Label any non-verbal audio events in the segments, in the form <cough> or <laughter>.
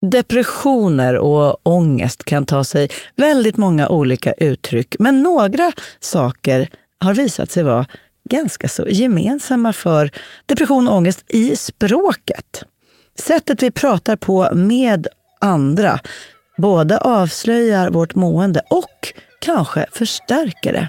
Depressioner och ångest kan ta sig väldigt många olika uttryck, men några saker har visat sig vara ganska så gemensamma för depression och ångest i språket. Sättet vi pratar på med andra både avslöjar vårt mående och kanske förstärker det.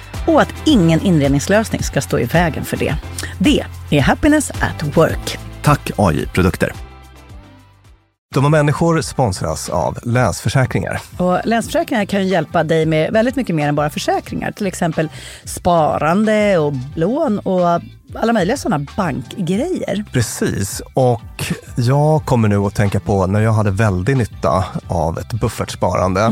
och att ingen inredningslösning ska stå i vägen för det. Det är Happiness at Work. Tack AI Produkter. Dumma människor sponsras av Länsförsäkringar. Och Länsförsäkringar kan hjälpa dig med väldigt mycket mer än bara försäkringar. Till exempel sparande och lån och alla möjliga sådana bankgrejer. Precis, och jag kommer nu att tänka på när jag hade väldigt nytta av ett buffertsparande.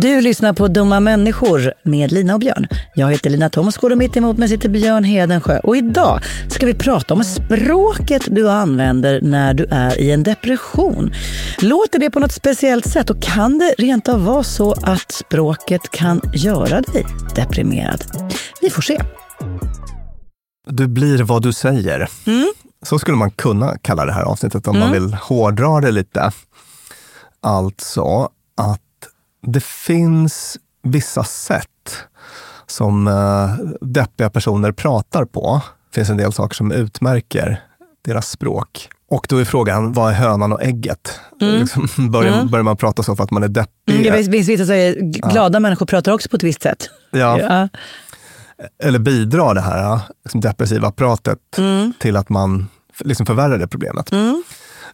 Du lyssnar på Dumma människor med Lina och Björn. Jag heter Lina Thomsgård och mitt emot mig sitter Björn Hedensjö. Och idag ska vi prata om språket du använder när du är i en depression. Låter det på något speciellt sätt och kan det rent av vara så att språket kan göra dig deprimerad? Vi får se. Du blir vad du säger. Så skulle man kunna kalla det här avsnittet om man vill hårdra det lite. Alltså att det finns vissa sätt som uh, deppiga personer pratar på. Det finns en del saker som utmärker deras språk. Och då är frågan, vad är hönan och ägget? Mm. Liksom, <laughs> börjar, mm. börjar man prata så för att man är deppig? Mm, det finns vissa glada ja. människor pratar också på ett visst sätt. Ja. ja. Eller bidrar det här liksom depressiva pratet mm. till att man liksom förvärrar det problemet? Mm.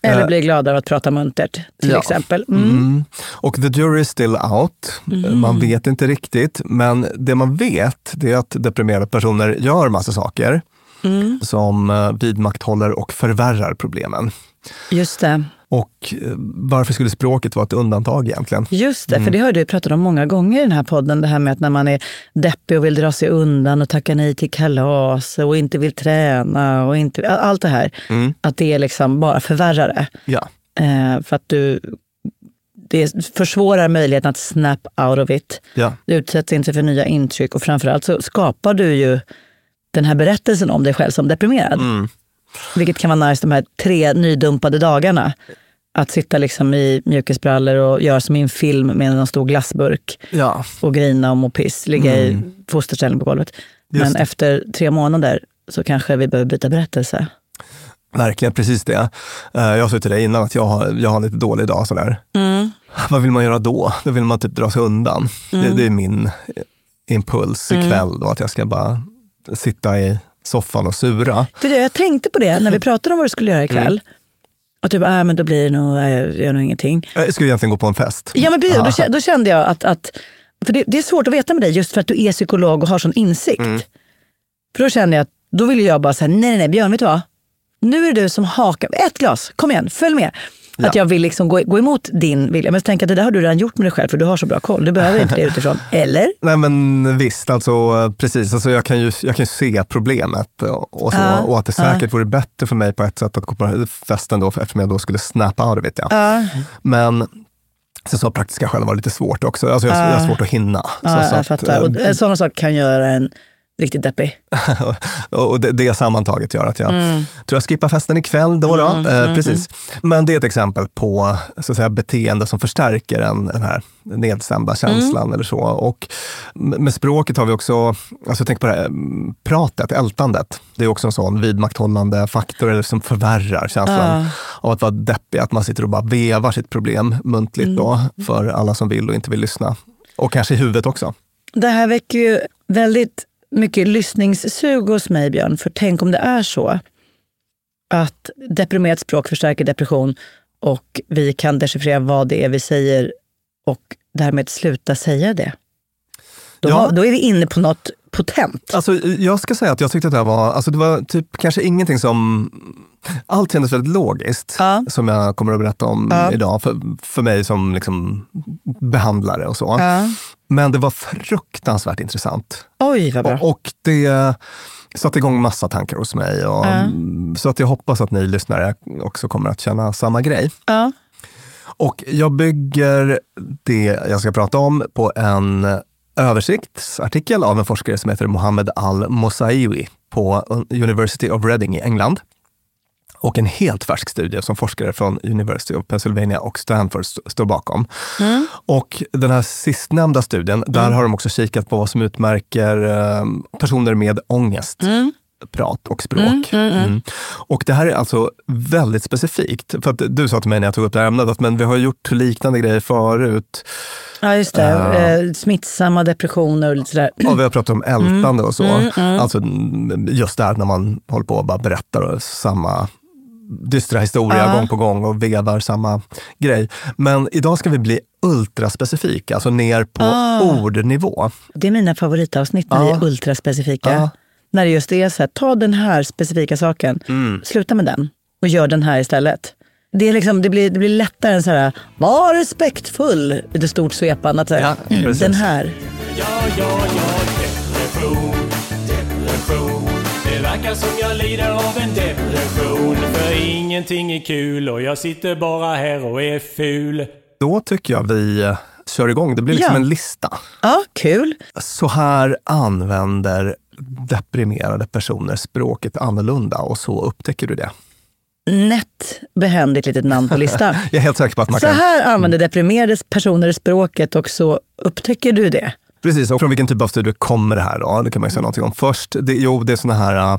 Eller eh, blir glada av att prata muntert, till ja. exempel. Mm. Mm. Och the jury is still out. Mm. Man vet inte riktigt, men det man vet det är att deprimerade personer gör massa saker mm. som eh, vidmakthåller och förvärrar problemen. Just det. Och eh, varför skulle språket vara ett undantag egentligen? Just det, mm. för det har du pratat om många gånger i den här podden. Det här med att när man är deppig och vill dra sig undan och tacka nej till kalas och inte vill träna och inte, allt det här. Mm. Att det är liksom bara förvärrare. Ja. Eh, för att du det försvårar möjligheten att snap out of it. Ja. Du utsätts inte för nya intryck och framförallt så skapar du ju den här berättelsen om dig själv som deprimerad. Mm. Vilket kan vara nice de här tre nydumpade dagarna. Att sitta liksom i mjukisbrallor och göra som i en film med en stor glassburk. Ja. Och grina och må piss, ligga mm. i fosterställning på golvet. Just Men det. efter tre månader så kanske vi behöver byta berättelse. Verkligen, precis det. Eh, jag sa till dig innan att jag har, jag har en lite dålig dag. Sådär. Mm. <laughs> Vad vill man göra då? Då vill man typ dra sig undan. Mm. Det, det, är min impuls ikväll mm. då, att jag ska bara sitta i soffan och sura. Det det, jag tänkte på det när vi pratade om vad du skulle göra ikväll. Mm. Och typ, äh, men då blir det nog, äh, jag gör nog ingenting. Jag skulle egentligen gå på en fest. Ja, men då, då, kände jag att, att för det, det, är svårt att veta med dig just för att du är psykolog och har sån insikt. Mm. För då kände jag att då ville jag bara säga, nej, nej, nej, Björn, vet du vad? Nu är det du som hakar. Ett glas, kom igen, följ med. Ja. Att jag vill liksom gå, gå emot din vilja. Men jag tänker att det där har du redan gjort med dig själv för du har så bra koll. Du behöver inte det utifrån. <laughs> Eller? Nej men visst, alltså, precis. Alltså, jag, kan ju, jag kan ju se problemet och, så, ja. och att det säkert ja. vore bättre för mig på ett sätt att gå på festen då, eftersom jag då skulle snappa out of it. Ja. ja. Men Sen så har praktiska skäl varit lite svårt också. Alltså jag, jag har svårt att hinna. Ja, så, så jag. Att, och sådana saker kan göra en riktigt deppig. <laughs> och det, det sammantaget gör att jag mm. tror jag skippar festen ikväll då. då. Mm, eh, mm, precis. Mm. Men det är ett exempel på så att säga, beteende som förstärker en, den här nedstämda känslan mm. eller så. Och med språket har vi också, alltså jag tänker på det här, pratet, ältandet. Det är också en sån vidmakthållande faktor eller som förvärrar känslan uh. av att vara deppig. Att man sitter och bara vevar sitt problem muntligt då för alla som vill och inte vill lyssna. Och kanske i huvudet också. Det här väcker ju väldigt mycket lyssningssug hos mig, Björn. För tänk om det är så att deprimerat språk förstärker depression och vi kan dechiffrera vad det är vi säger och därmed sluta säga det. Då, ja. då är vi inne på något potent. Alltså, jag ska säga att jag tyckte att det här var, alltså det var typ kanske ingenting som allt kändes väldigt logiskt, ja. som jag kommer att berätta om ja. idag, för, för mig som liksom behandlare och så. Ja. Men det var fruktansvärt intressant. Oj, vad bra. Och, och det satte igång massa tankar hos mig. Och, Så att jag hoppas att ni lyssnare också kommer att känna samma grej. Och jag bygger det jag ska prata om på en översiktsartikel av en forskare som heter Mohammed Al-Mosaiwi på University of Reading i England. Och en helt färsk studie som forskare från University of Pennsylvania och Stanford står bakom. Mm. Och den här sistnämnda studien, mm. där har de också kikat på vad som utmärker eh, personer med ångest. Mm prat och språk. Mm, mm, mm. Mm. Och det här är alltså väldigt specifikt. För att du sa till mig när jag tog upp det här ämnet att men vi har gjort liknande grejer förut. Ja, just det. Uh, Smittsamma depressioner och lite sådär. Ja, vi har pratat om ältande mm, och så. Mm, alltså just där när man håller på och bara berättar samma dystra historia uh. gång på gång och vevar samma grej. Men idag ska vi bli ultraspecifika, alltså ner på uh. ordnivå. Det är mina favoritavsnitt när uh. vi är ultraspecifika. När det just är så här, ta den här specifika saken, mm. sluta med den och gör den här istället. Det, är liksom, det, blir, det blir lättare än så här, var respektfull, lite stort svepande. Att säga, ja, den här. Ja, ja, ja, depression, depression. Verkar som jag lider av en depression. För ingenting är kul och jag sitter bara här och är ful. Då tycker jag vi eh, kör igång. Det blir liksom ja. en lista. Ja, kul. Så här använder deprimerade personer språket annorlunda och så upptäcker du det. Nätt behändigt litet namn på listan. <laughs> jag är helt säker på att man så kan... här använder deprimerade personer språket och så upptäcker du det. Precis, och från vilken typ av studie kommer det här då? Det kan man ju säga någonting om. Först, det, jo, det är såna här uh,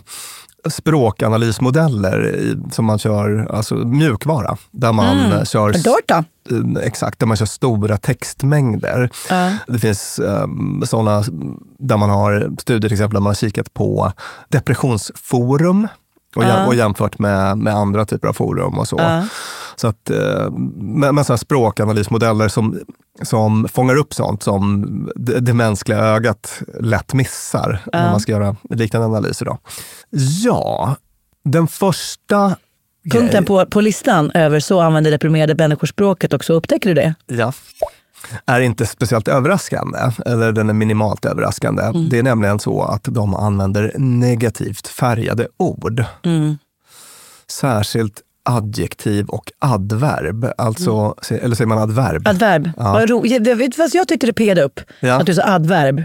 språkanalysmodeller i, som man kör, alltså mjukvara, där man mm. kör... Dart då? Exakt, där man kör stora textmängder. Uh. Det finns um, sådana där man har studier till exempel där man har kikat på depressionsforum och, uh. och jämfört med, med andra typer av forum och så. Uh. Så att, eh, med, med språkanalysmodeller som, som fångar upp sånt som det, det mänskliga ögat lätt missar när man ska göra liknande analyser. Då. Ja, den första Punkten på, på listan över så använder deprimerade människor språket och så upptäcker du det. Ja är inte speciellt överraskande, eller den är minimalt överraskande. Mm. Det är nämligen så att de använder negativt färgade ord. Mm. Särskilt adjektiv och adverb. Alltså, mm. Eller säger man adverb? Adverb. Ja. Fast jag tyckte det ped upp ja. att du sa adverb.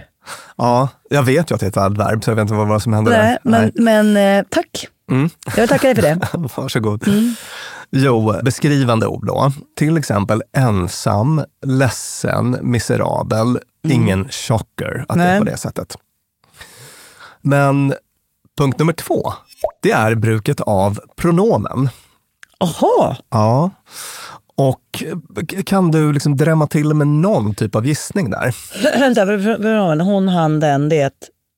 Ja, jag vet ju att det är ett adverb, så jag vet inte vad, vad som händer Nej, där. Men, Nej. men eh, tack. Mm. Jag vill tacka dig för det. <laughs> Varsågod. Mm. Jo, beskrivande ord då. Till exempel ensam, ledsen, miserabel. Mm. Ingen chocker att Nej. det är på det sättet. Men punkt nummer två, det är bruket av pronomen. Aha. Ja. Och kan du liksom drämma till med någon typ av gissning där? Vänta, hon, han, den, det.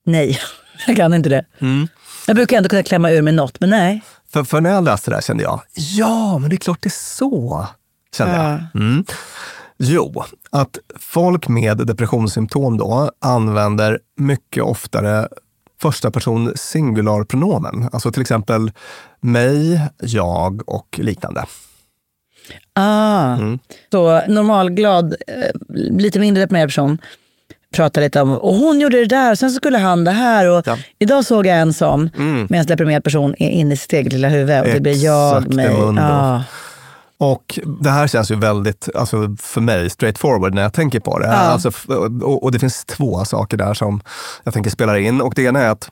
Nej, <laughs> jag kan inte det. Mm. Jag brukar ändå kunna klämma ur med något, men nej. För, för när jag läste det här kände jag, ja, men det är klart det är så. Kände ja. jag. Mm. Jo, att folk med depressionssymptom då använder mycket oftare första person singularpronomen. Alltså till exempel mig, jag och liknande. Ah, mm. Så normalglad, eh, lite mindre deprimerad person pratar lite om, och hon gjorde det där, sen så skulle han det här. Och ja. Idag såg jag en sån, mm. medan deprimerad person är inne i sitt eget lilla huvud. Och det blir jag, mig. Ah. Och det här känns ju väldigt, alltså för mig, straightforward när jag tänker på det. Ja. Alltså, och, och, det finns två saker där som jag tänker spelar in. Och det ena är att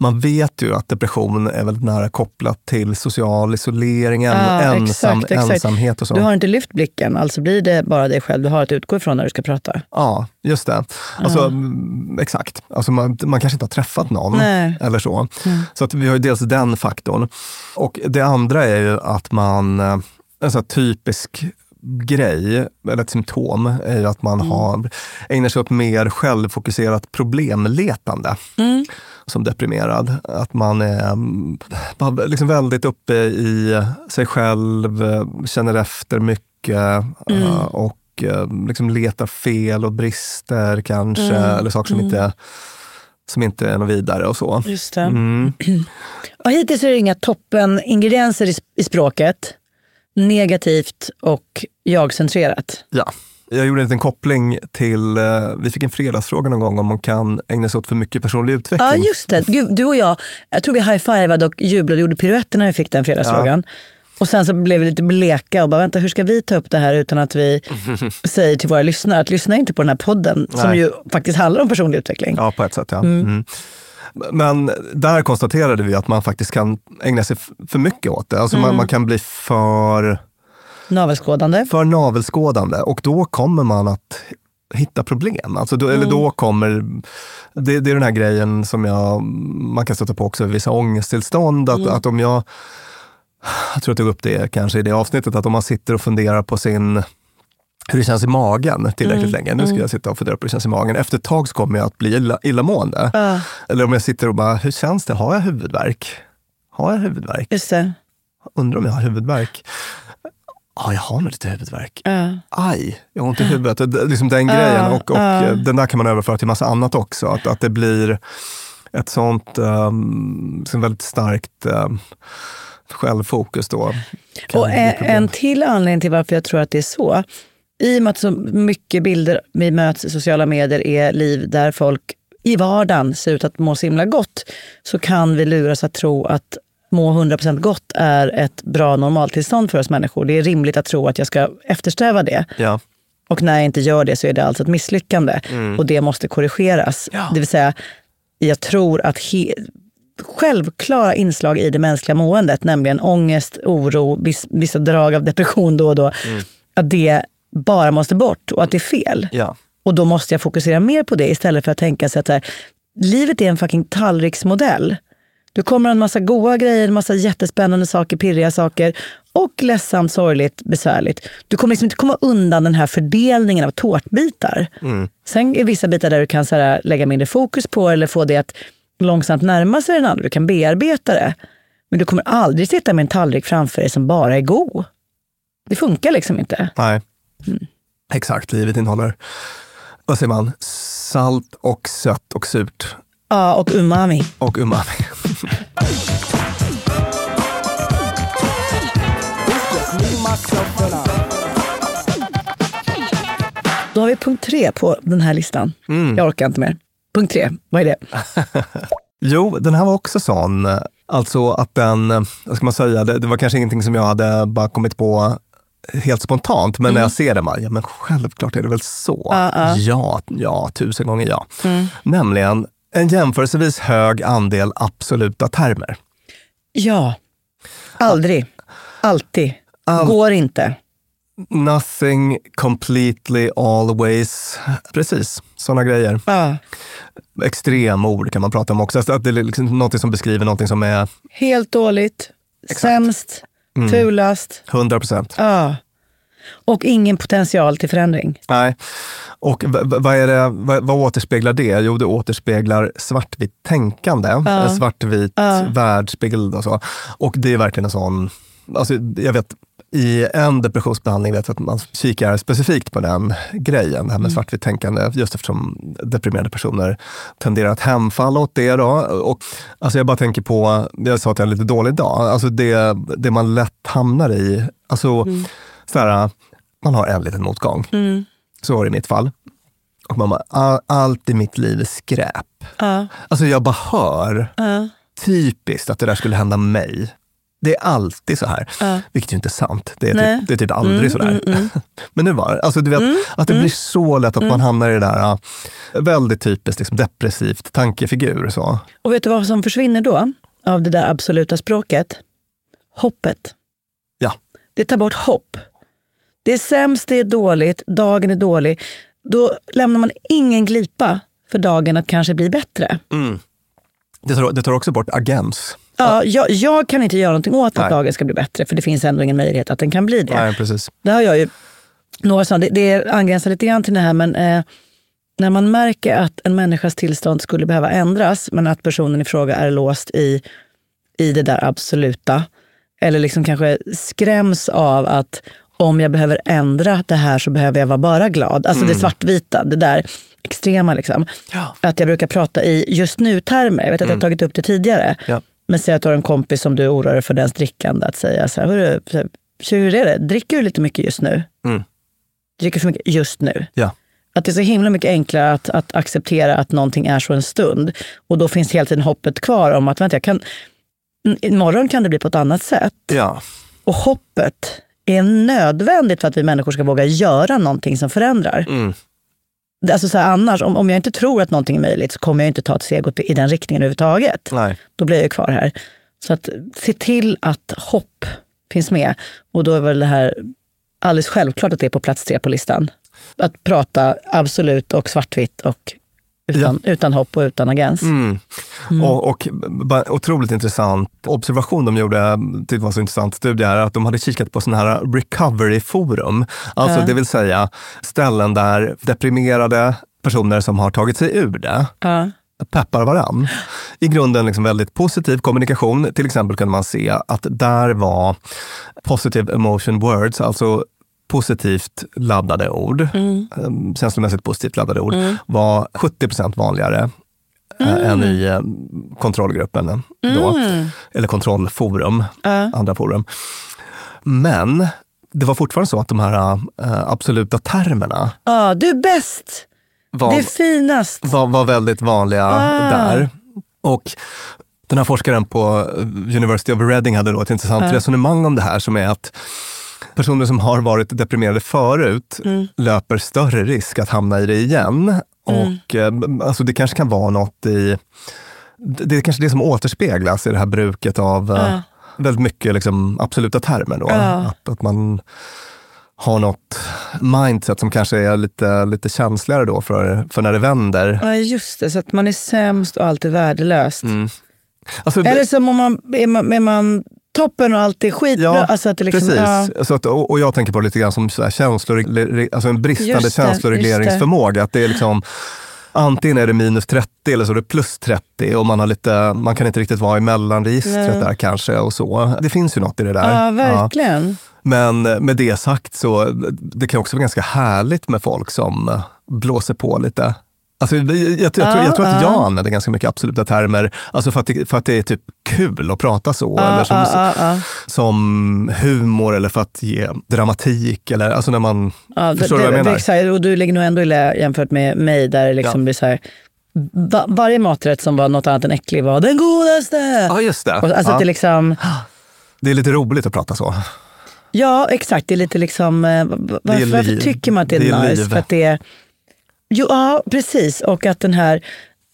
man vet ju att depression är väldigt nära kopplat till social isolering, ja, ensam, exakt, exakt. ensamhet och så. Du har inte lyft blicken, alltså blir det bara dig själv du har att utgå ifrån när du ska prata. Ja, just det. Alltså, ja. Exakt. Alltså man, man kanske inte har träffat någon Nej. eller så. Mm. Så att vi har ju dels den faktorn. Och det andra är ju att man, eh, en sån typisk grej, eller ett symptom, är ju att man mm. har, ägnar sig åt mer självfokuserat problemletande. Mm som deprimerad. Att man är liksom väldigt uppe i sig själv, känner efter mycket mm. Eh, och eh, liksom letar fel och brister kanske, mm. eller saker som, mm. inte, som inte är något vidare och så. Just det. Mm. <clears throat> Och hittills är det inga toppeningredienser i, i språket. Negativt och jag-centrerat. Ja. Jag gjorde en liten koppling till, eh, vi fick en fredagsfråga någon gång om man kan ägna sig åt för mycket personlig utveckling. Ja just det, Gud, du och jag, jag tror vi high-fivade och jublade och gjorde piruetter när vi fick den fredagsfrågan. Ja. Och sen så blev vi lite bleka och bara, vänta hur ska vi ta upp det här utan att vi <laughs> säger till våra lyssnare att lyssna inte på den här podden Nej. som ju faktiskt handlar om personlig utveckling. Ja, på ett sätt ja. Mm. Mm. Men där konstaterade vi att man faktiskt kan ägna sig för mycket åt det. Alltså mm. man, man kan bli för Navelskådande. För navelskådande. Och då kommer man att hitta problem. Alltså då, mm. Eller då kommer, det, det, är den här grejen som jag, man kan stöta på också i vissa ångesttillstånd. Att, mm. att om jag, jag tror jag tog upp det kanske i det avsnittet, att om man sitter och funderar på sin hur det känns i magen tillräckligt mm. länge. Nu ska mm. jag sitta och fundera på hur det känns i magen. Efter ett tag så kommer jag att bli illa, illamående. Uh. Eller om jag sitter och bara, hur känns det? Har jag huvudvärk? Har jag huvudvärk? Just det. Undrar om jag har huvudvärk ah, jag har nog lite huvudvärk. Uh. Aj, jag har ont i huvudet. Det, liksom den grejen. Och, och uh. den där kan man överföra till massa annat också. Att, att det blir ett sånt um, väldigt starkt um, självfokus då. Och en till anledning till varför jag tror att det är så. I och med att så mycket bilder vi möts i sociala medier är liv där folk i vardagen ser ut att må så himla gott, så kan vi luras att tro att må 100% gott är ett bra normaltillstånd för oss människor. Det är rimligt att tro att jag ska eftersträva det. Ja. Och när jag inte gör det så är det alltså ett misslyckande. Mm. Och det måste korrigeras. Ja. Det vill säga, jag tror att självklara inslag i det mänskliga måendet, nämligen ångest, oro, vissa drag av depression då och då, mm. att det bara måste bort och att det är fel. Ja. Och då måste jag fokusera mer på det istället för att tänka sig att här, livet är en fucking tallriksmodell. Du kommer ha en massa goda grejer, en massa jättespännande saker, pirriga saker och ledsamt, sorgligt, besvärligt. Du kommer liksom inte komma undan den här fördelningen av tårtbitar. Sen är vissa bitar där du kan här, lägga mindre fokus på eller få det att långsamt närma sig den andra. Du kan bearbeta det. Men du kommer aldrig sitta med en tallrik framför dig som bara är god. Det funkar liksom inte. Nej. Exakt, livet innehåller, vad säger man, salt och sött och surt Ja, och umami. och umami. Då har vi punkt tre på den här listan. Jag orkar inte mer. Punkt tre, vad är det? <laughs> Jo, den här var också sån. Alltså att den, vad ska man säga, det, det var kanske ingenting som jag hade bara kommit på helt spontant, men när jag ser det, bara, ja men självklart är det väl så. Ja, ja, tusen gånger ja. Nämligen en jämförelsevis hög andel absoluta termer. Ja. Aldrig. Alltid. All- Går inte. Nothing completely always. Precis, sådana grejer. Ja. Extremord kan man prata om också. Alltså Att det är liksom något som beskriver något som är Helt dåligt. Sämst. Fulast. 100 procent. Ja. Och ingen potential till förändring. Nej. Och vad, är det, vad, vad återspeglar det? Jo, det återspeglar svartvitt tänkande, ja. svartvit världsbild och så. Och det är verkligen en sån, alltså jag vet i en depressionsbehandling vet jag att man kikar specifikt på den grejen, det här med svartvitt tänkande, just eftersom deprimerade personer tenderar att hemfalla åt det. Då. Och, alltså jag bara tänker på, jag sa att jag har en lite dålig dag, alltså det, det man lätt hamnar i. Alltså, så här, man har en liten motgång. Så var det i mitt fall. Och man bara, "All- allt i mitt liv är skräp. Ja. Alltså jag bara hör, Ja. typiskt att det där skulle hända mig. Det är alltid så här. Vilket ju inte är sant. Det är Nej. Mm, typ, det är typ aldrig så där. <laughs> Men nu var det. Alltså, du vet, att det blir så lätt att man hamnar i det där äh, väldigt typiskt liksom, depressivt tankefigur. Så. Och vet du vad som försvinner då? Av det där absoluta språket? Hoppet. Ja. Det tar bort hopp. Det är sämst, det är dåligt, dagen är dålig. Då lämnar man ingen glipa för dagen att kanske bli bättre. Det, tar, det tar också bort agens. Ja, jag, jag kan inte göra någonting åt att Nej. dagen ska bli bättre, för det finns ändå ingen möjlighet att den kan bli det. Nej, precis. Det har jag ju några sådana, det, det angränsar lite grann till det här, men eh, när man märker att en människas tillstånd skulle behöva ändras, men att personen i fråga är låst i, i det där absoluta, eller liksom kanske skräms av att om jag behöver ändra det här så behöver jag vara bara glad. Alltså det svartvita, det där extrema. Liksom. Att jag brukar prata i just nu-termer. Jag vet att jag har tagit upp det tidigare. Ja. Men säg att du har en kompis som du oroar dig för dens drickande. Att säga så här, "Hörru, så här, hur är det? Dricker du lite mycket just nu? Mm. Dricker för mycket just nu? Ja. Att det är så himla mycket enklare att, att acceptera att någonting är så en stund. Och då finns hela tiden hoppet kvar om att vänta, jag kan, mm, imorgon kan det bli på ett annat sätt. Ja. Och hoppet är nödvändigt för att vi människor ska våga göra någonting som förändrar. Mm. Alltså så här, annars, om, om jag inte tror att någonting är möjligt så kommer jag inte ta ett steg i den riktningen överhuvudtaget. Nej. Då blir jag ju kvar här. Så att se till att hopp finns med. Och då är väl det här alldeles självklart att det är på plats tre på listan. Att prata absolut och svartvitt och utan, utan hopp och utan agens. Mm. Och, och bara otroligt intressant observation de gjorde, det var så intressant studie här, att de hade kikat på sådana här recovery-forum. Alltså det vill säga ställen där deprimerade personer som har tagit sig ur det Ja. peppar varann. I grunden liksom väldigt positiv kommunikation. Till exempel kunde man se att där var positive emotion words, alltså positivt laddade ord, mm. känslomässigt positivt laddade ord, var 70 procent vanligare eh, än i eh, kontrollgruppen. Då. Eller kontrollforum, andra forum. Men det var fortfarande så att de här eh, absoluta termerna Ja, du är bäst! var, Det är finast! var, var väldigt vanliga Ah. där. Och den här forskaren på University of Reading hade då ett intressant resonemang om det här som är att personer som har varit deprimerade förut Mm. löper större risk att hamna i det igen. Och eh, alltså det kanske kan vara något i... Det är kanske det som återspeglas i det här bruket av eh, väldigt mycket liksom, absoluta termer. Då. Att, att man har något mindset som kanske är lite, lite känsligare då för, för när det vänder. Ja, just det. Så att man är sämst och allt är värdelöst. Mm. Alltså, Eller som om man är, man, är man toppen och allt är skitbra. Ja, alltså att liksom, precis. Ja, Så att, och, jag tänker på det lite grann som så här känsloregle- alltså en bristande det, känsloregleringsförmåga. Att det är liksom, antingen är det minus 30 eller så är det plus 30 och man, har lite, man kan inte riktigt vara i mellanregistret Nej. där kanske. och så. Det finns ju något i det där. ja, verkligen. Men med det sagt så det kan också vara ganska härligt med folk som blåser på lite. Alltså, jag, jag, jag, tror, jag tror att Ja, ja. jag använder ganska mycket absoluta termer, alltså för, att det, för att det är typ kul att prata så. Eller som, som humor eller för att ge dramatik. Eller, alltså när man, Ja, förstår det, du vad jag det, menar? exakt. Och du ligger nog ändå i lä jämfört med mig där det liksom Ja. blir så här, va, varje maträtt som var något annat än äcklig var den godaste. Ja, just det. Och, alltså ja. det liksom, det är lite roligt att prata så. ja exakt, det är lite liksom, eh, Det varför, varför tycker man att det är, Det är nice? liv. För att det är, jo, ja, precis. Och att den här,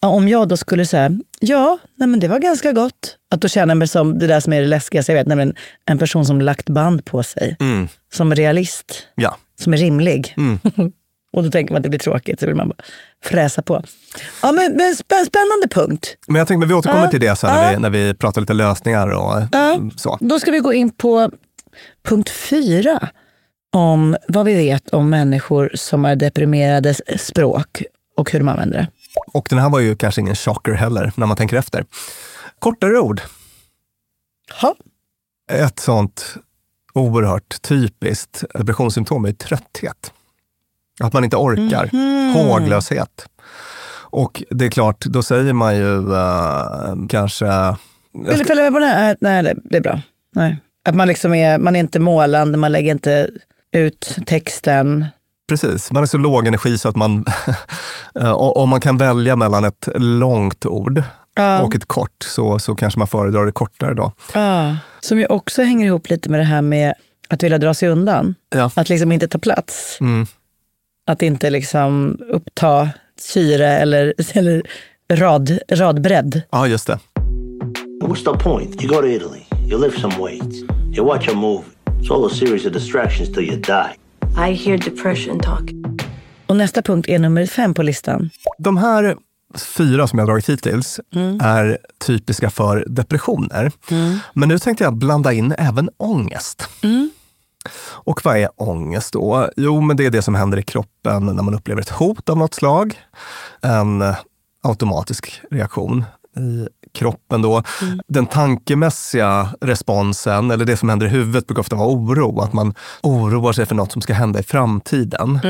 ja, om jag då skulle säga, ja, nej, men det var ganska gott. Att då känna mig som det där som är det läskigaste jag vet, nämligen en person som lagt band på sig. Mm. Som realist, Ja. som är rimlig. Mm. <laughs> Och då tänker man att det blir tråkigt, så vill man bara fräsa på. Ja, men, men spä- spännande punkt. Men jag tänkte men vi återkommer Ja, till det sen ja. när, vi, när vi pratar lite lösningar och Ja. så. Då ska vi gå in på punkt fyra. Om vad vi vet om människor som är deprimerades språk och hur de använder det. Och den här var ju kanske ingen chocker heller när man tänker efter. Kortare ord. Ha. Ett sånt oerhört typiskt depressionssymptom är trötthet. Att man inte orkar. Håglöshet. Och det är klart, då säger man ju eh, kanske... Vill du följa med på den här? Nej, det, det är bra. Nej. Att man, liksom är, man är inte målande, man lägger inte ut texten. Precis, man är så låg energi så att man... <laughs> eh, om man kan välja mellan ett långt ord Ja. och ett kort så, så kanske man föredrar det kortare då. Ja. Som ju också hänger ihop lite med det här med att vilja dra sig undan. Ja. Att liksom inte ta plats. Mm. Att inte liksom uppta syre eller, <laughs> eller rad, radbredd. Ja, just det. What's the point? You go to Italy, you lift some weights, you watch a movie. It's all a series of distractions till you die. I hear depression talk. Och nästa punkt är nummer fem på listan. De här fyra som jag dragit hittills är typiska för depressioner. Men nu tänkte jag blanda in även ångest. Och vad är ångest då? Jo, men det är det som händer i kroppen när man upplever ett hot av något slag. En automatisk reaktion i kroppen då. Den tankemässiga responsen, eller det som händer i huvudet, brukar ofta vara oro. Att man oroar sig för något som ska hända i framtiden.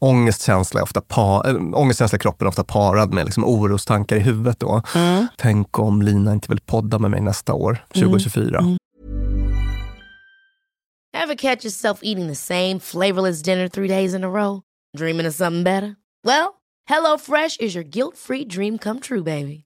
Ångestkänsla, är ofta pa, äh, ångestkänsla i kroppen är ofta parad med liksom orostankar i huvudet. Då. Tänk om Lina inte vill podda med mig nästa år, 2024. Ever catch yourself eating the same flavorless dinner three days in a row? Dreaming of something better? Well, HelloFresh is your guilt free dream come true, baby.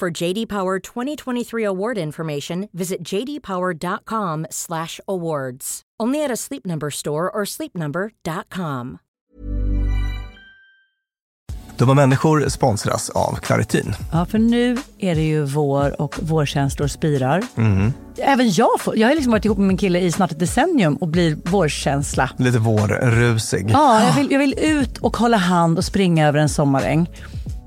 For JD Power 2023 award information, visit jdpower.com/awards. Only at a Sleep Number store or sleepnumber.com. Dumma människor sponsras av Claritin. Ja, för nu är det ju vår och vårkänslor spirar. Mm. Även jag får, jag har liksom varit ihop med min kille i snart ett decennium och blir vårkänsla. Lite vårrusig. Ja, jag vill, jag vill ut och hålla hand och springa över en sommaräng.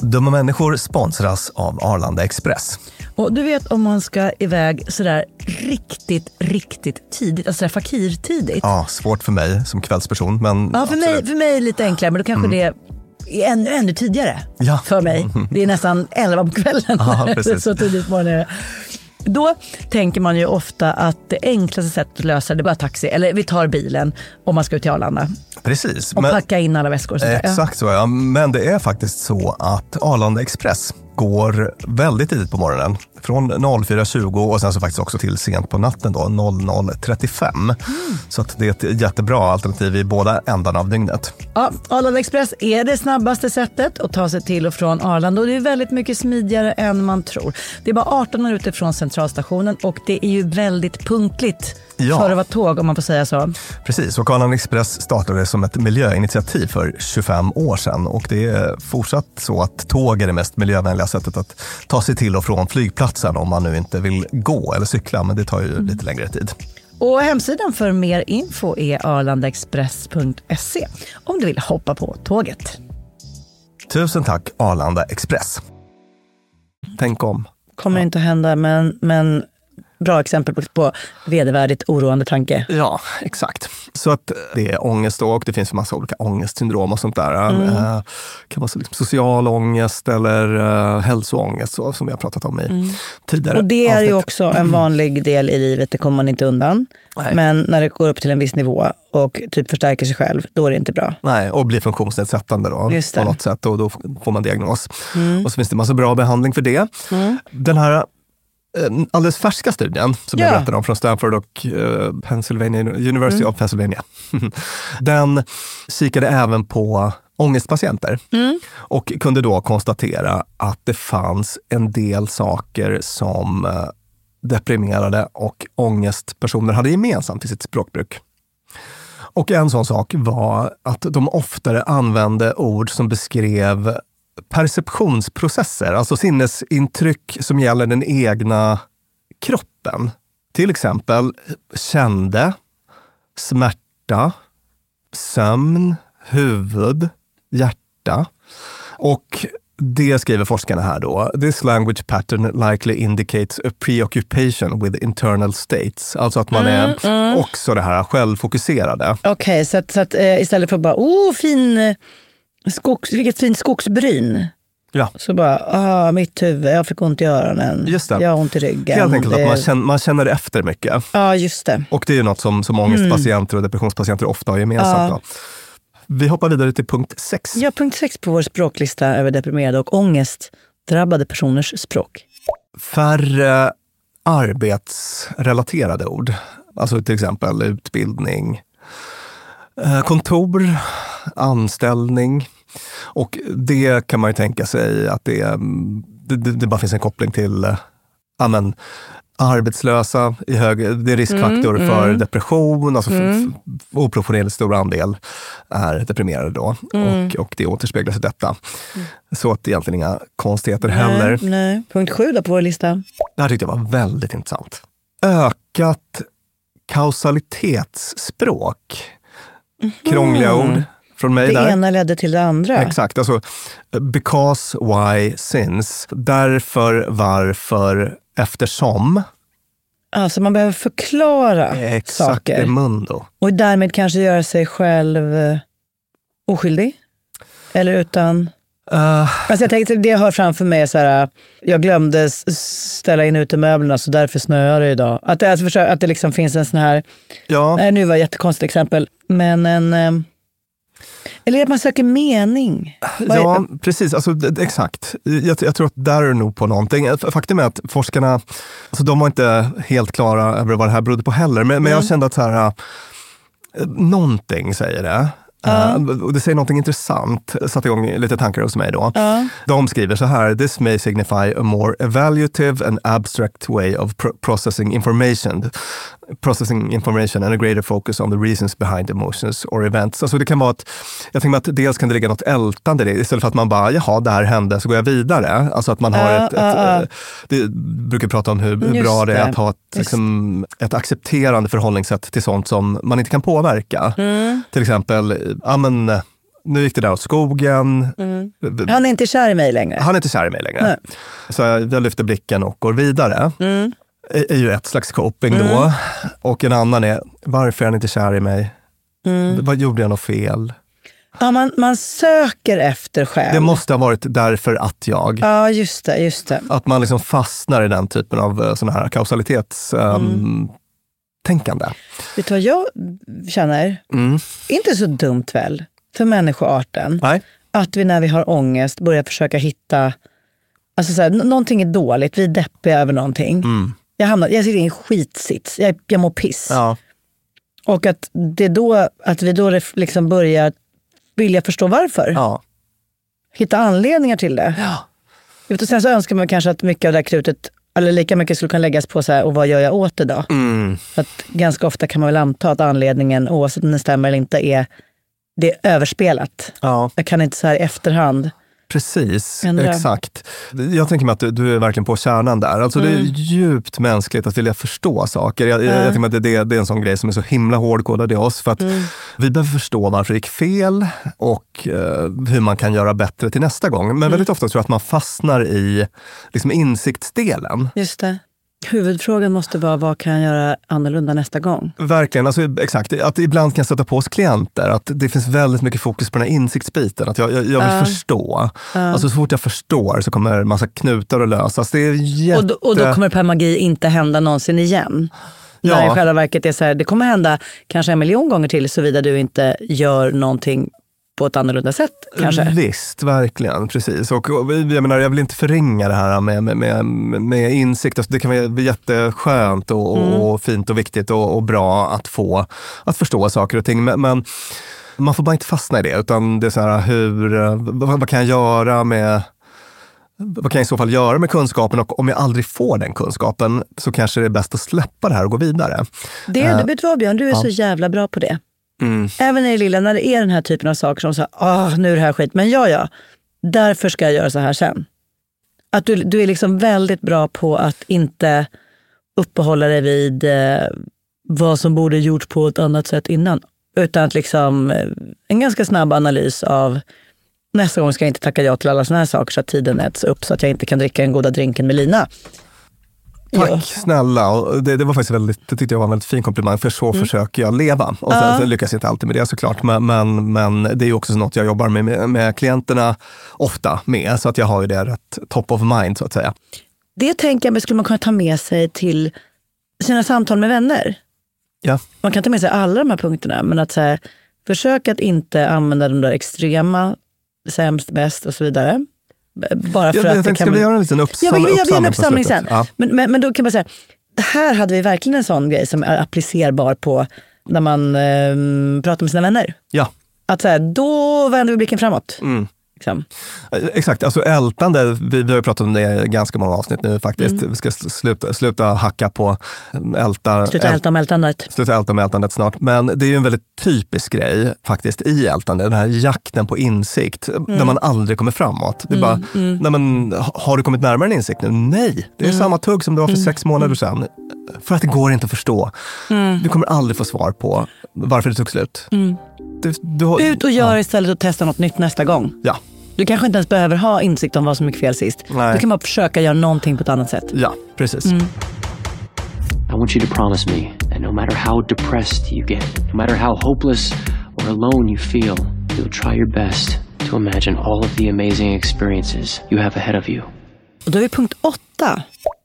Dumma människor sponsras av Arlanda Express. Och du vet om man ska iväg sådär riktigt, riktigt tidigt, alltså fakirtidigt. Ja, svårt för mig som kvällsperson, men Ja, för mig, för mig är det lite enklare, men då kanske det är ännu, ännu tidigare Ja. för mig. Det är nästan 11 på kvällen. Ja, <laughs> så tidigt på morgonen är det. Då tänker man ju ofta att det enklaste sättet att lösa det är bara taxi, eller vi tar bilen om man ska ut till Arlanda Precis. och men- packa in alla väskor. Exakt så, ja. Men det är faktiskt så att Arlanda Express går väldigt tidigt på morgonen. Från 04.20 och sen så faktiskt också till sent på natten då, 00.35. Så att det är ett jättebra alternativ i båda ändarna av dygnet. Ja, Arlanda Express är det snabbaste sättet att ta sig till och från Arlanda och det är väldigt mycket smidigare än man tror. Det är bara 18 minuter från centralstationen och det är ju väldigt punktligt Ja. för att vara tåg om man får säga så. Precis, och Arlanda Express startade som ett miljöinitiativ för 25 år sedan och det är fortsatt så att tåg är det mest miljövänliga sättet att ta sig till och från flygplatsen om man nu inte vill gå eller cykla, men det tar ju lite längre tid. Och hemsidan för mer info är arlandaexpress.se om du vill hoppa på tåget. Tusen tack Arlanda Express. Tänk om. Kommer inte att hända, men, men bra exempel på, på vedervärdigt oroande tanke. Ja, exakt. Så att det är ångest och det finns en massa olika ångestsyndrom och sånt där. Mm. Eh, kan vara så liksom social ångest eller uh, hälsoångest så, som vi har pratat om i tidigare Mm. Och det är ju också en vanlig del i livet, det kommer man inte undan. Nej. Men när det går upp till en viss nivå och typ förstärker sig själv, då är det inte bra. Nej, och blir funktionsnedsättande då, på något sätt och då får man diagnos. Och så finns det massa bra behandling för det. Den här eh, alldeles färska studien som jag Ja. berättade om från Stanford och eh, Pennsylvania, University of Pennsylvania. <laughs> Den kikade även på ångestpatienter och kunde då konstatera att det fanns en del saker som eh, deprimerade och ångestpersoner hade gemensamt i sitt språkbruk. Och en sån sak var att de oftare använde ord som beskrev perceptionsprocesser, alltså sinnesintryck som gäller den egna kroppen. Till exempel kände, smärta, sömn, huvud, hjärta. Och det skriver forskarna här då. This language pattern likely indicates a preoccupation with internal states. Alltså att man är också det här självfokuserade. Okej, så att, så att eh, istället för bara, oh fin skogs, vilket fint skogsbryn. Ja. Så bara, ah, mitt huvud, jag fick ont i öronen. Just det. Jag har ont i ryggen. Helt enkelt att man känner, man känner efter mycket. Ja, just det. Och det är ju något som, som ångestpatienter och depressionspatienter ofta har gemensamt. Då. Vi hoppar vidare till punkt 6. Ja, punkt sex på vår språklista över deprimerade och ångestdrabbade personers språk. Färre arbetsrelaterade ord. Alltså till exempel utbildning, kontor, anställning. Och det kan man ju tänka sig att det, är- det, det, bara finns en koppling till eh, ja, men, arbetslösa i hög, det är riskfaktor Mm, för mm. depression. Alltså Mm. oproportionerligt stor andel är deprimerade då. Mm. Och, och det återspeglas i detta. Så att egentligen inga konstigheter heller. Nej, nej. Punkt sju då på vår lista. Det här tyckte jag var väldigt intressant. Ökat kausalitetsspråk. Krångliga ord från mig. Det där. ena ledde till det andra. Exakt, alltså because, why, since. Därför, varför, eftersom. Alltså man behöver förklara Exakt, saker. mundo. Och därmed kanske göra sig själv eh, oskyldig. Eller utan... Uh, Alltså jag tänkte, det jag har framför mig är så här, jag glömde ställa in utemöblerna så därför snöar det idag. Att det, alltså att det liksom finns en sån här, ja, nej nu var det ett jättekonstigt exempel, men en... eh, Eller att man söker mening. Vad ja precis. Alltså, exakt. Jag, jag tror att där är det nog på någonting. Faktum är att forskarna, alltså, de var inte helt klara över vad det här berodde på heller. Men, men jag Mm. kände att så här, äh, någonting säger det. Uh, och det säger någonting intressant, satte igång lite tankar hos mig då. Ja. De skriver så här, this may signify a more evaluative and abstract way of pro- processing information. Processing information and a greater focus on the reasons behind emotions or events. Alltså det kan vara att, jag tänker mig att dels kan det ligga något ältande i det, istället för att man bara, jaha, det här hände, så går jag vidare. Alltså att man har Ja, ett, ett ja. eh, vi brukar prata om hur, hur bra det är att ha ett, liksom, ett accepterande förhållningssätt till sånt som man inte kan påverka. Mm. Till exempel, ja men, nu gick det där åt skogen. Mm. Han är inte kär i mig längre. Han är inte kär i mig längre. Nej. Så jag, lyfter blicken och går vidare. Mm. är ju ett slags coping Mm. då. Och en annan är, varför är han inte kär i mig? Mm. Vad gjorde jag något fel? Ja, man, man söker efter skäl. Det måste ha varit därför att jag. Ja, just det. Just det. Att man liksom fastnar i den typen av sådana här kausalitetstänkande. Mm. Vet du vad jag känner? Mm. Inte så dumt väl, för människoarten. Nej. Att vi när vi har ångest börjar försöka hitta... Alltså så här, någonting är dåligt, vi är deppiga över någonting. Mm. Jag, hamnar, jag sitter i en skitsits, jag, jag mår piss. Ja. Och att, det är då, att vi då liksom börjar vilja förstå varför. Ja. Hitta anledningar till det. Ja. Och sen så önskar man kanske att mycket av det här krutet, eller lika mycket skulle kunna läggas på så här, och vad gör jag åt det då? Mm. För att ganska ofta kan man väl anta att anledningen, oavsett om den stämmer eller inte, är det är överspelat. ja, Jag kan inte så här i efterhand. Precis. Ändra. Exakt. Jag tänker mig att du, du är verkligen på kärnan där. Alltså Det är Mm. djupt mänskligt att vilja förstå saker. Jag, jag, Ja. jag tänker mig att det, det är en sån grej som är så himla hårdkodad i oss. För att Mm. Vi behöver förstå varför det gick fel och eh, hur man kan göra bättre till nästa gång. Men Mm. väldigt ofta tror jag att man fastnar i liksom, insiktsdelen. Just det. Huvudfrågan måste vara, vad kan jag göra annorlunda nästa gång? Verkligen, alltså, exakt. Att ibland kan jag stöta på oss klienter att det finns väldigt mycket fokus på den här insiktsbiten. Att jag, jag, jag vill Ja. förstå. Ja. Alltså, så fort jag förstår så kommer en massa knutar att lösas. Det är jätte... Och, då, och då kommer per magi inte hända någonsin igen. Ja. När i själva verket är så här, det kommer hända kanske en miljon gånger till såvida du inte gör någonting på ett annorlunda sätt kanske. Visst, verkligen. Precis. Och, och jag, menar, jag vill inte förringa det här med, med, med, insikt. Alltså, det kan vara jätteskönt och, Mm. och fint och viktigt och, och bra att få att förstå saker och ting. Men, men man får bara inte fastna i det. Utan det är så här, hur, vad, vad kan jag göra med vad kan jag i så fall göra med kunskapen och om jag aldrig får den kunskapen så kanske det är bäst att släppa det här och gå vidare. Det, du vet vad Björn, du är ja. så jävla bra på det. Mm. Även i det lilla, när det är den här typen av saker som så här, ah, nu är det här skit, men ja, ja, därför ska jag göra så här sen. Att du, du är liksom väldigt bra på att inte uppehålla dig vid eh, vad som borde gjorts på ett annat sätt innan. Utan att liksom, eh, en ganska snabb analys av nästa gång ska jag inte tacka ja till alla såna här saker så att tiden äts upp så att jag inte kan dricka den goda drinken med Lina. Tack Ja. snälla. Och Det, det var faktiskt väldigt, det tyckte jag var en väldigt fin komplimang, för så försöker jag leva. Och sen, Mm. Sen lyckas jag inte alltid med det såklart, men, men, men det är ju också något jag jobbar med, med, med klienterna ofta med, så att jag har ju det rätt top of mind så att säga. Det tänker jag mig skulle man kunna ta med sig till sina samtal med vänner. Ja. Man kan ta med sig alla de här punkterna, men att så här, försöka att inte använda de där extrema, sämst, bäst och så vidare. Bara för Jag, jag tänkte, kan ska vi göra en liten Ja, uppsamling? vi gör en uppsamling sen. Ja. Men, men, men då kan man säga, här hade vi verkligen en sån grej som är applicerbar på när man eh, pratar med sina vänner. ja. Att så här, då vänder vi blicken framåt. Mm. Liksom. Eh, Exakt, alltså ältande, vi, vi har ju pratat om det i ganska många avsnitt nu faktiskt. Mm. Vi ska sl- sluta, sluta hacka på älta, Sluta äl- älta om ältandet. sluta älta med ältandet snart. Men det är ju en väldigt typisk grej faktiskt i ältande, den här jakten på insikt, Mm. där man aldrig kommer framåt. Det är bara, nej men, ha- har du kommit närmare en insikt nu? Nej, det är Mm. samma tugg som det var för sex månader sedan. För att det går inte att förstå. Mm. Du kommer aldrig få svar på varför det tog slut. Du, du, har- Ut och gör istället och testa något nytt nästa gång. Ja, Du kanske inte ens behöver ha insikt om vad som gick fel sist. Nej. Du kan bara försöka göra någonting på ett annat sätt. ja, precis. Mm. I want you to promise me that no matter how depressed you get, no matter how hopeless or alone you feel, you'll try your best to imagine all of the amazing experiences you have ahead of you. Och då är vi punkt åtta.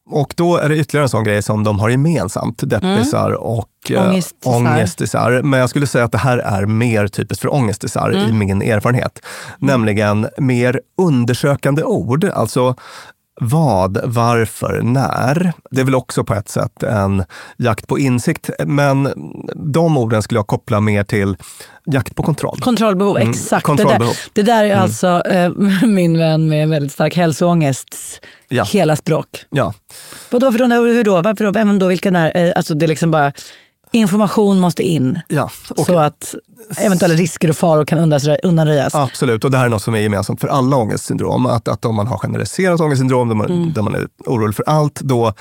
Och då är det ytterligare en sån grej som de har gemensamt, deppisar och eh, Mm. Ångestisar. ångestisar. Men jag skulle säga att det här är mer typiskt för ångestisar i Mm. min erfarenhet. Nämligen mer undersökande ord, alltså vad, varför, när. Det är väl också på ett sätt en jakt på insikt, men de orden skulle jag koppla mer till jakt på kontroll. Kontrollbehov, Mm, exakt. kontrollbehov. Det, där, det där är alltså eh, <laughs> min vän med väldigt stark hälsoångest, Ja. hela språk. Ja, Vadå, för då, hur då? Varför då? Vem då? Vilka när? Eh, Alltså det är liksom bara, information måste in. ja. Och Så att eventuella risker och faror kan undanrö- undanröjas. Absolut, och det här är något som är gemensamt för alla ångestsyndrom. Att, att om man har generaliserat ångestsyndrom, där man, Mm. där man är orolig för allt, då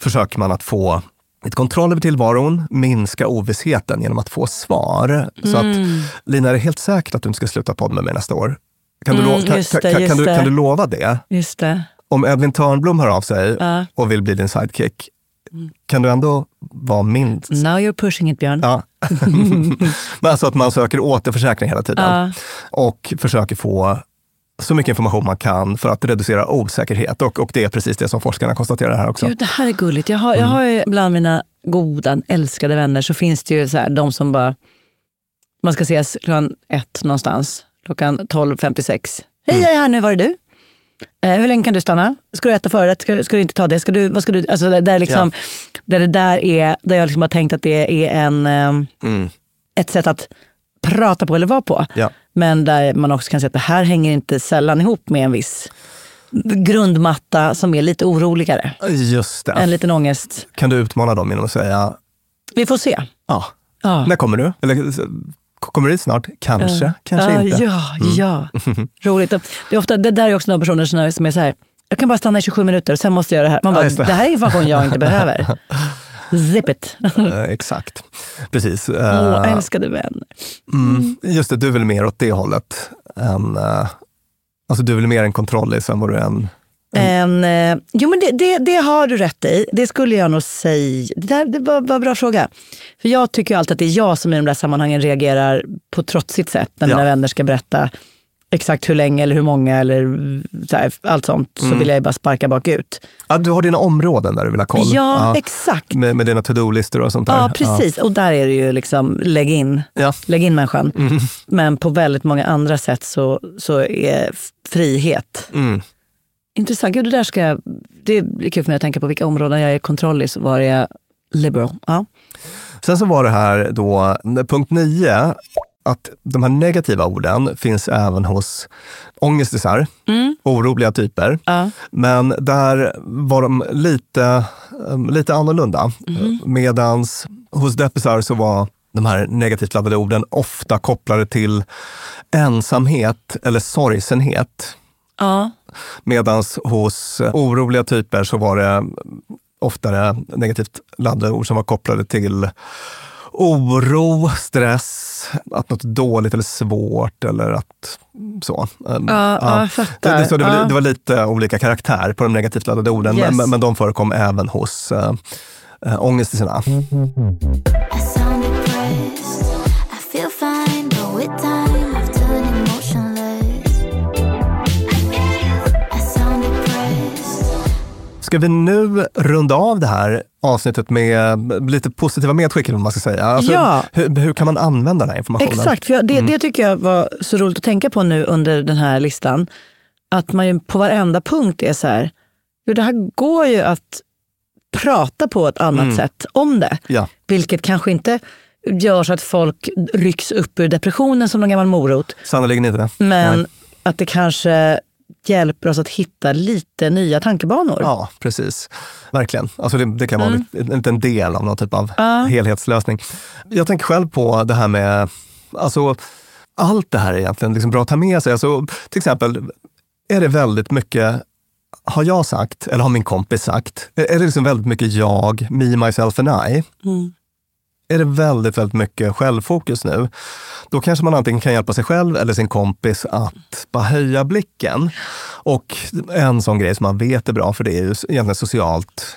försöker man att få ett kontroll över tillvaron, minska ovissheten genom att få svar. Så Mm. att, Lina, är det helt säkert att du inte ska sluta podda med mig nästa år? Kan du, Mm, lo- kan, det, kan, kan, du, kan du lova det? Just det. Om Edvin Törnblom hör av sig Ja. och vill bli din sidekick, Mm. Kan du ändå vara min Now you're pushing it Björn. Ja. <laughs> Men alltså att man söker återförsäkring hela tiden Ja. och försöker få så mycket information man kan för att reducera osäkerhet. Och, och det är precis det som forskarna konstaterar här också. Gud, det här är gulligt. Jag har, jag Mm. har ju bland mina goda, älskade vänner så finns det ju så här, de som bara, man ska ses klockan ett någonstans, klockan 12.56. Hej, jag är här nu, var är du? Eh, hur länge kan du stanna? Ska du äta förrätt? Ska, ska du inte ta det? Ska du, vad ska du, alltså det, där liksom, där det där är, där jag liksom har tänkt att det är en, ehm, Mm. ett sätt att prata på eller vara på. Ja. Men där man också kan säga att det här hänger inte sällan ihop med en viss grundmatta som är lite oroligare. Just det. En liten ångest. Kan du utmana dem genom att säga, Vi får se. ja, Ja. när kommer du? Eller kommer dit snart? Kanske, kanske ja, inte. Ja, ja. Roligt. Det, är ofta, det där är också några personer som är- så här, jag kan bara stanna i 27 minuter och sen måste jag göra det här. Man Ja, bara, just det. det. här är information jag inte behöver. <laughs> Zip it. Eh, exakt, precis. Åh, Eh, älskade vänner. mm, just det, du är väl mer åt det hållet. Än, eh, alltså du är väl mer en kontrollis än vad du är en... En, eh, jo men det, det, det har du rätt i. Det skulle jag nog säga. Det, där, det var, var en bra fråga. För jag tycker ju alltid att det är jag som i de där sammanhangen reagerar på trotsigt sätt. När mina Ja. vänner ska berätta exakt hur länge eller hur många eller så här, allt sånt. Så Mm. vill jag ju bara sparka bakut. Ja, du har dina områden där du vill ha koll. Ja, exakt. Med, med dina to-do-listor och sånt där. Ja, precis. Och där är det ju liksom, lägg in, Ja. lägg in människan. Mm. Men på väldigt många andra sätt så, så är frihet. Mm. Intressant. Gud, det där ska jag, det blir kul för mig att tänka på vilka områden jag är kontrollis och var är jag liberal. Ja. Sen så var det här då, punkt nio, att de här negativa orden finns även hos ångestisar, oroliga typer. Ja. Men där var de lite, um, lite annorlunda. Medans hos deppisar så var de här negativt laddade orden ofta kopplade till ensamhet eller sorgsenhet. Ja. Medan hos oroliga typer så var det oftare negativt laddade ord som var kopplade till oro, stress, att något är dåligt eller svårt eller att så. Ja, ja, jag fattar. Det, det, så det, var, Ja. det var lite olika karaktär på de negativt laddade orden, Yes. men, men de förekom även hos äh, äh, ångestisarna. I sound depressed. Ska vi nu runda av det här avsnittet med lite positiva medskick, eller vad man ska säga? Alltså, Ja. hur, hur kan man använda den här informationen? Exakt, för jag, det, Mm. det tycker jag var så roligt att tänka på nu under den här listan. Att man ju på varenda punkt är så här, jo, det här går ju att prata på ett annat Mm. sätt om det. Ja. Vilket kanske inte gör så att folk rycks upp ur depressionen som någon gammal morot. Sannerligen inte. Men Nej. att det kanske hjälper oss att hitta lite nya tankebanor. Ja, precis. Verkligen. Alltså det, det kan vara Mm. en liten del av någon typ av Ja. helhetslösning. Jag tänker själv på det här med, alltså allt det här är egentligen liksom bra att ta med sig. Alltså, till exempel, är det väldigt mycket har jag sagt, eller har min kompis sagt, är är det liksom väldigt mycket jag, me, myself and I? Mm. Är det väldigt, väldigt mycket självfokus nu, då kanske man antingen kan hjälpa sig själv eller sin kompis att bara höja blicken. Och en sån grej som man vet är bra för det är ju egentligen socialt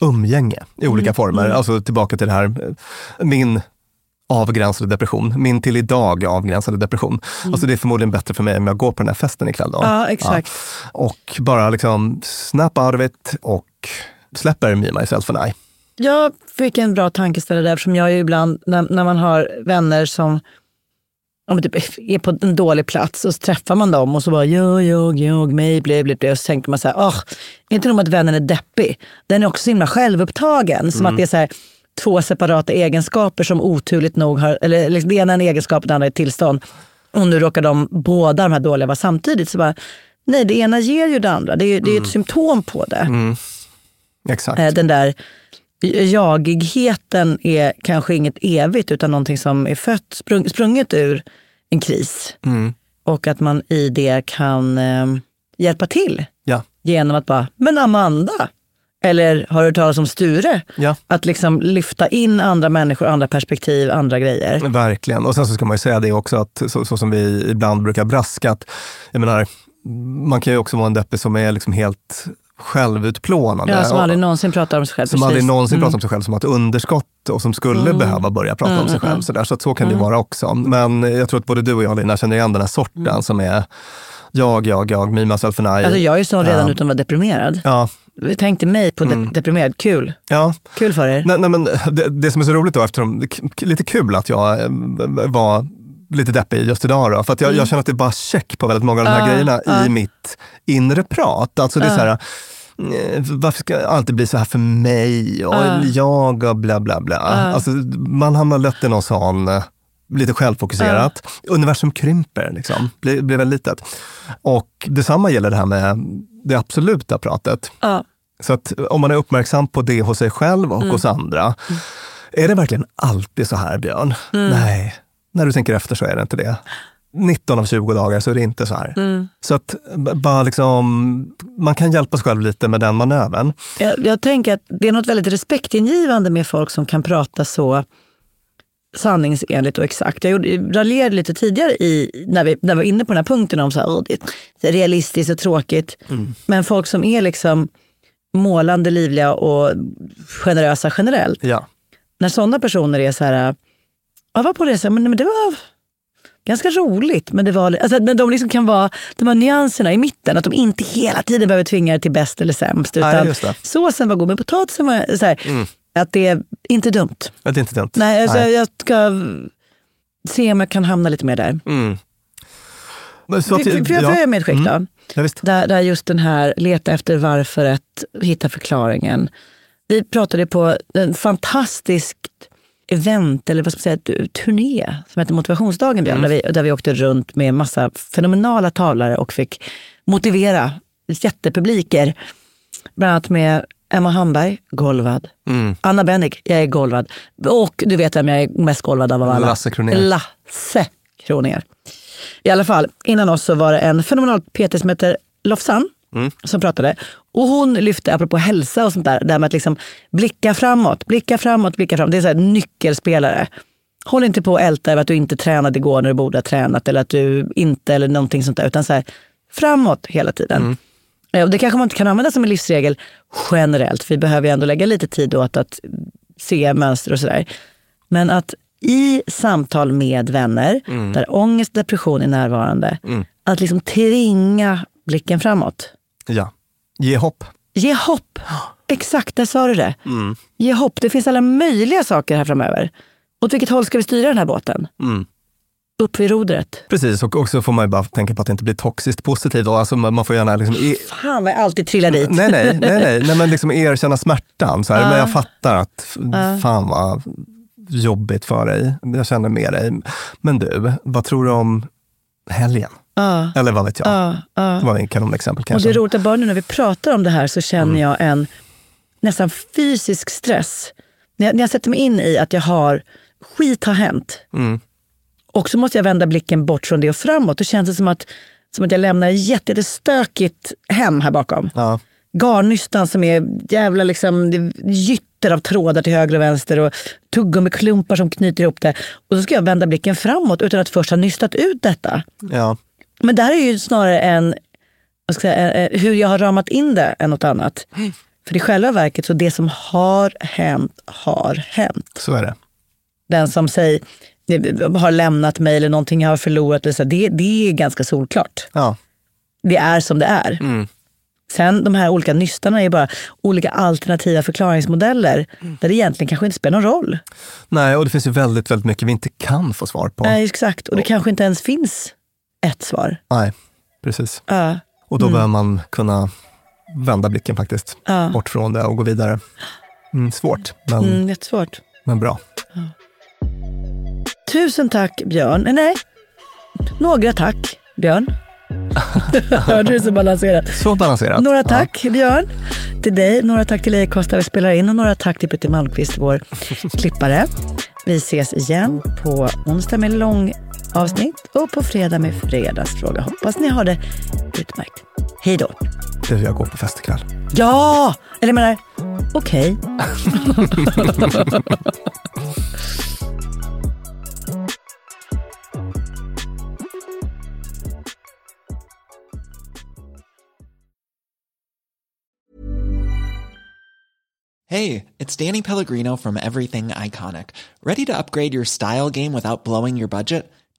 umgänge i olika Mm, former. mm. Alltså tillbaka till det här, min avgränsade depression, min till idag avgränsade depression. Alltså det är förmodligen bättre för mig om jag går på den här festen ikväll. Då. Ja, exakt. Och bara liksom snap out of it och släpper me, myself and I. Jag fick en bra tankeställare där eftersom jag ju ibland, när, när man har vänner som om typ är på en dålig plats och så träffar man dem och så bara jag, jag, jag, mig, bli, bli. Och så tänker man så här, oh, inte nog att vännen är deppig, den är också så himla självupptagen. Som Mm. att det är så här, två separata egenskaper som oturligt nog har, eller liksom, det ena är en egenskap och det andra är ett tillstånd. Och nu råkar de båda de här dåliga vara samtidigt. Så bara, nej, det ena ger ju det andra. Det är, det är ett symptom på det. Mm. Exakt. Eh, Den där jagigheten är kanske inget evigt utan någonting som är fött, sprung, sprunget ur en kris. Mm. Och att man i det kan eh, hjälpa till Ja. genom att bara, men Amanda, eller har du hört talas om Sture? Ja. Att liksom lyfta in andra människor, andra perspektiv, andra grejer. Verkligen. Och sen så ska man ju säga det också, att så, så som vi ibland brukar braska, att jag menar, man kan ju också vara en deppig som är liksom helt självutplånande. Ja, som aldrig någonsin pratar om sig själv. som precis. aldrig någonsin Mm. pratar om sig själv som ett underskott och som skulle Mm. behöva börja prata Mm, om sig mm, själv. mm. Så, där, så att så kan det Mm. vara också. Men jag tror att både du och jag Lina känner igen den här sorten som är jag, jag, jag, me, myself and I. Alltså jag är ju sån redan Ja. utan att vara deprimerad. Ja. Tänk dig mig på de- deprimerad, kul. Ja. Kul för er. Nej, nej, men det, det som är så roligt då, eftersom, lite kul att jag eh, var lite deppig just idag. Då, för att jag, Mm. jag känner att det är bara check på väldigt många av de här Ja, grejerna ja. i mitt inre prat. Alltså det är Ja. så här, eh, varför ska det alltid bli så här för mig? Och Ja. jag och bla bla bla. Ja. Alltså, man hamnar lätt i någon sån, eh, lite självfokuserat. Universum krymper, liksom. blir, blir väldigt litet. Och detsamma gäller det här med det absoluta pratet. Så att om man är uppmärksam på det hos sig själv och Mm. hos andra. Är det verkligen alltid så här, Björn? Mm. Nej, när du tänker efter så är det inte det. 19 av 20 dagar så är det inte så här. Mm. Så att bara liksom, man kan hjälpa sig själv lite med den manövern. Jag, jag tänker att det är något väldigt respektingivande med folk som kan prata så sanningsenligt och exakt. Jag gjorde, raljerade lite tidigare i, när, vi, när vi var inne på den här punkten om så här, "Åh, det är realistiskt och tråkigt. Men folk som är liksom målande, livliga och generösa generellt. Ja. När sådana personer är så här, jag var på det, så här, men, men det var ganska roligt. Men, det var, alltså, men de liksom kan vara de här nyanserna i mitten. Att de inte hela tiden behöver tvinga er till bäst eller sämst. Utan det. såsen var god, men potatisen var så här, Mm. att det är inte dumt. Det är inte dumt. Nej, alltså, Nej. jag ska se om jag kan hamna lite mer där. Mm. Men så att- Får får- får jag ja. får jag medskick då? Mm. Ja, visst. Där, där just den här leta efter varföret, hitta förklaringen. Vi pratade på en fantastiskt event, eller vad ska man säga, turné som heter Motivationsdagen, Björn, Mm. där, vi, där vi åkte runt med massa fenomenala talare och fick motivera jättepubliker. Bland annat med Emma Hamberg, golvad. Mm. Anna Bennick, jag är golvad. Och du vet vem jag är mest golvad av alla? Lasse Kronér. Lasse Kronér. I alla fall, innan oss så var det en fenomenal PT som heter Lofsan Mm. som pratade. Och hon lyfte, apropå hälsa och sånt där, det här med att liksom blicka framåt, blicka framåt, blicka framåt. Det är så här nyckelspelare. Håll inte på och älta över att du inte tränade igår när du borde ha tränat eller att du inte, eller någonting sånt där. Utan så här, framåt hela tiden. Eh, Och det kanske man inte kan använda som en livsregel generellt, för vi behöver ju ändå lägga lite tid åt att se mönster och sådär. Men att i samtal med vänner, Mm. där ångest och depression är närvarande, Mm. att liksom tvinga blicken framåt. Ja. Ge hopp. Ge hopp! Exakt, där sa du det. Mm. Ge hopp. Det finns alla möjliga saker här framöver. Åt vilket håll ska vi styra den här båten? Mm. Upp vid rodret. Precis, och också får man ju bara tänka på att det inte blir toxiskt positivt. Alltså man får gärna liksom e- Fan vad jag alltid trillar dit. Nej, nej, nej, nej, nej men liksom erkänna smärtan. Så här, Ja. Men jag fattar att Ja. fan vad jobbigt för dig. Jag känner med dig. Men du, vad tror du om helgen? Ja. Eller vad vet jag. Ja, ja. Det var en kanonexempel Och kanske. det är roligt att bara nu när vi pratar om det här så känner Mm. jag en nästan fysisk stress. När jag, när jag sätter mig in i att jag har, skit har hänt. Mm. Och så måste jag vända blicken bort från det och framåt. Då känns det som att, som att jag lämnar ett jätte- jättestökigt hem här bakom. Ja. Garnnystan som är jävla liksom, gytter av trådar till höger och vänster och tuggummiklumpar som knyter ihop det. Och så ska jag vända blicken framåt utan att först ha nystat ut detta. Ja. Men det här är ju snarare en, jag säga, eh, hur jag har ramat in det än något annat. För i själva verket, så det som har hänt, har hänt. Så är det. Den som säger, har lämnat mig eller någonting jag har förlorat, eller så, det, det är ganska solklart. Ja. Det är som det är. Mm. Sen de här olika nystarna är bara olika alternativa förklaringsmodeller där det egentligen kanske inte spelar någon roll. Nej, och det finns ju väldigt, väldigt mycket vi inte kan få svar på. Nej, exakt. Och det kanske inte ens finns ett svar. Nej, precis. Ja. Och då Mm. behöver man kunna vända blicken faktiskt. Ja. Bort från det och gå vidare. Mm, svårt, men, Mm, jättesvårt. men bra. Tusen tack Björn. Nej, nej. Några tack Björn. <laughs> Hörde du så balanserat? Så balanserat. Några tack Björn till dig, några tack till Acast vi spelar in och några tack till Peter Malmqvist, vår klippare. Vi ses igen på onsdag med lång avsnitt och på fredag med fredagsfråga. Hoppas ni har det utmärkt. Hej då. Du, jag går på fest ikväll. Ja! Eller jag menar, okej. Hey, it's Danny Pellegrino from Everything Iconic. Ready to upgrade your style game without blowing your budget?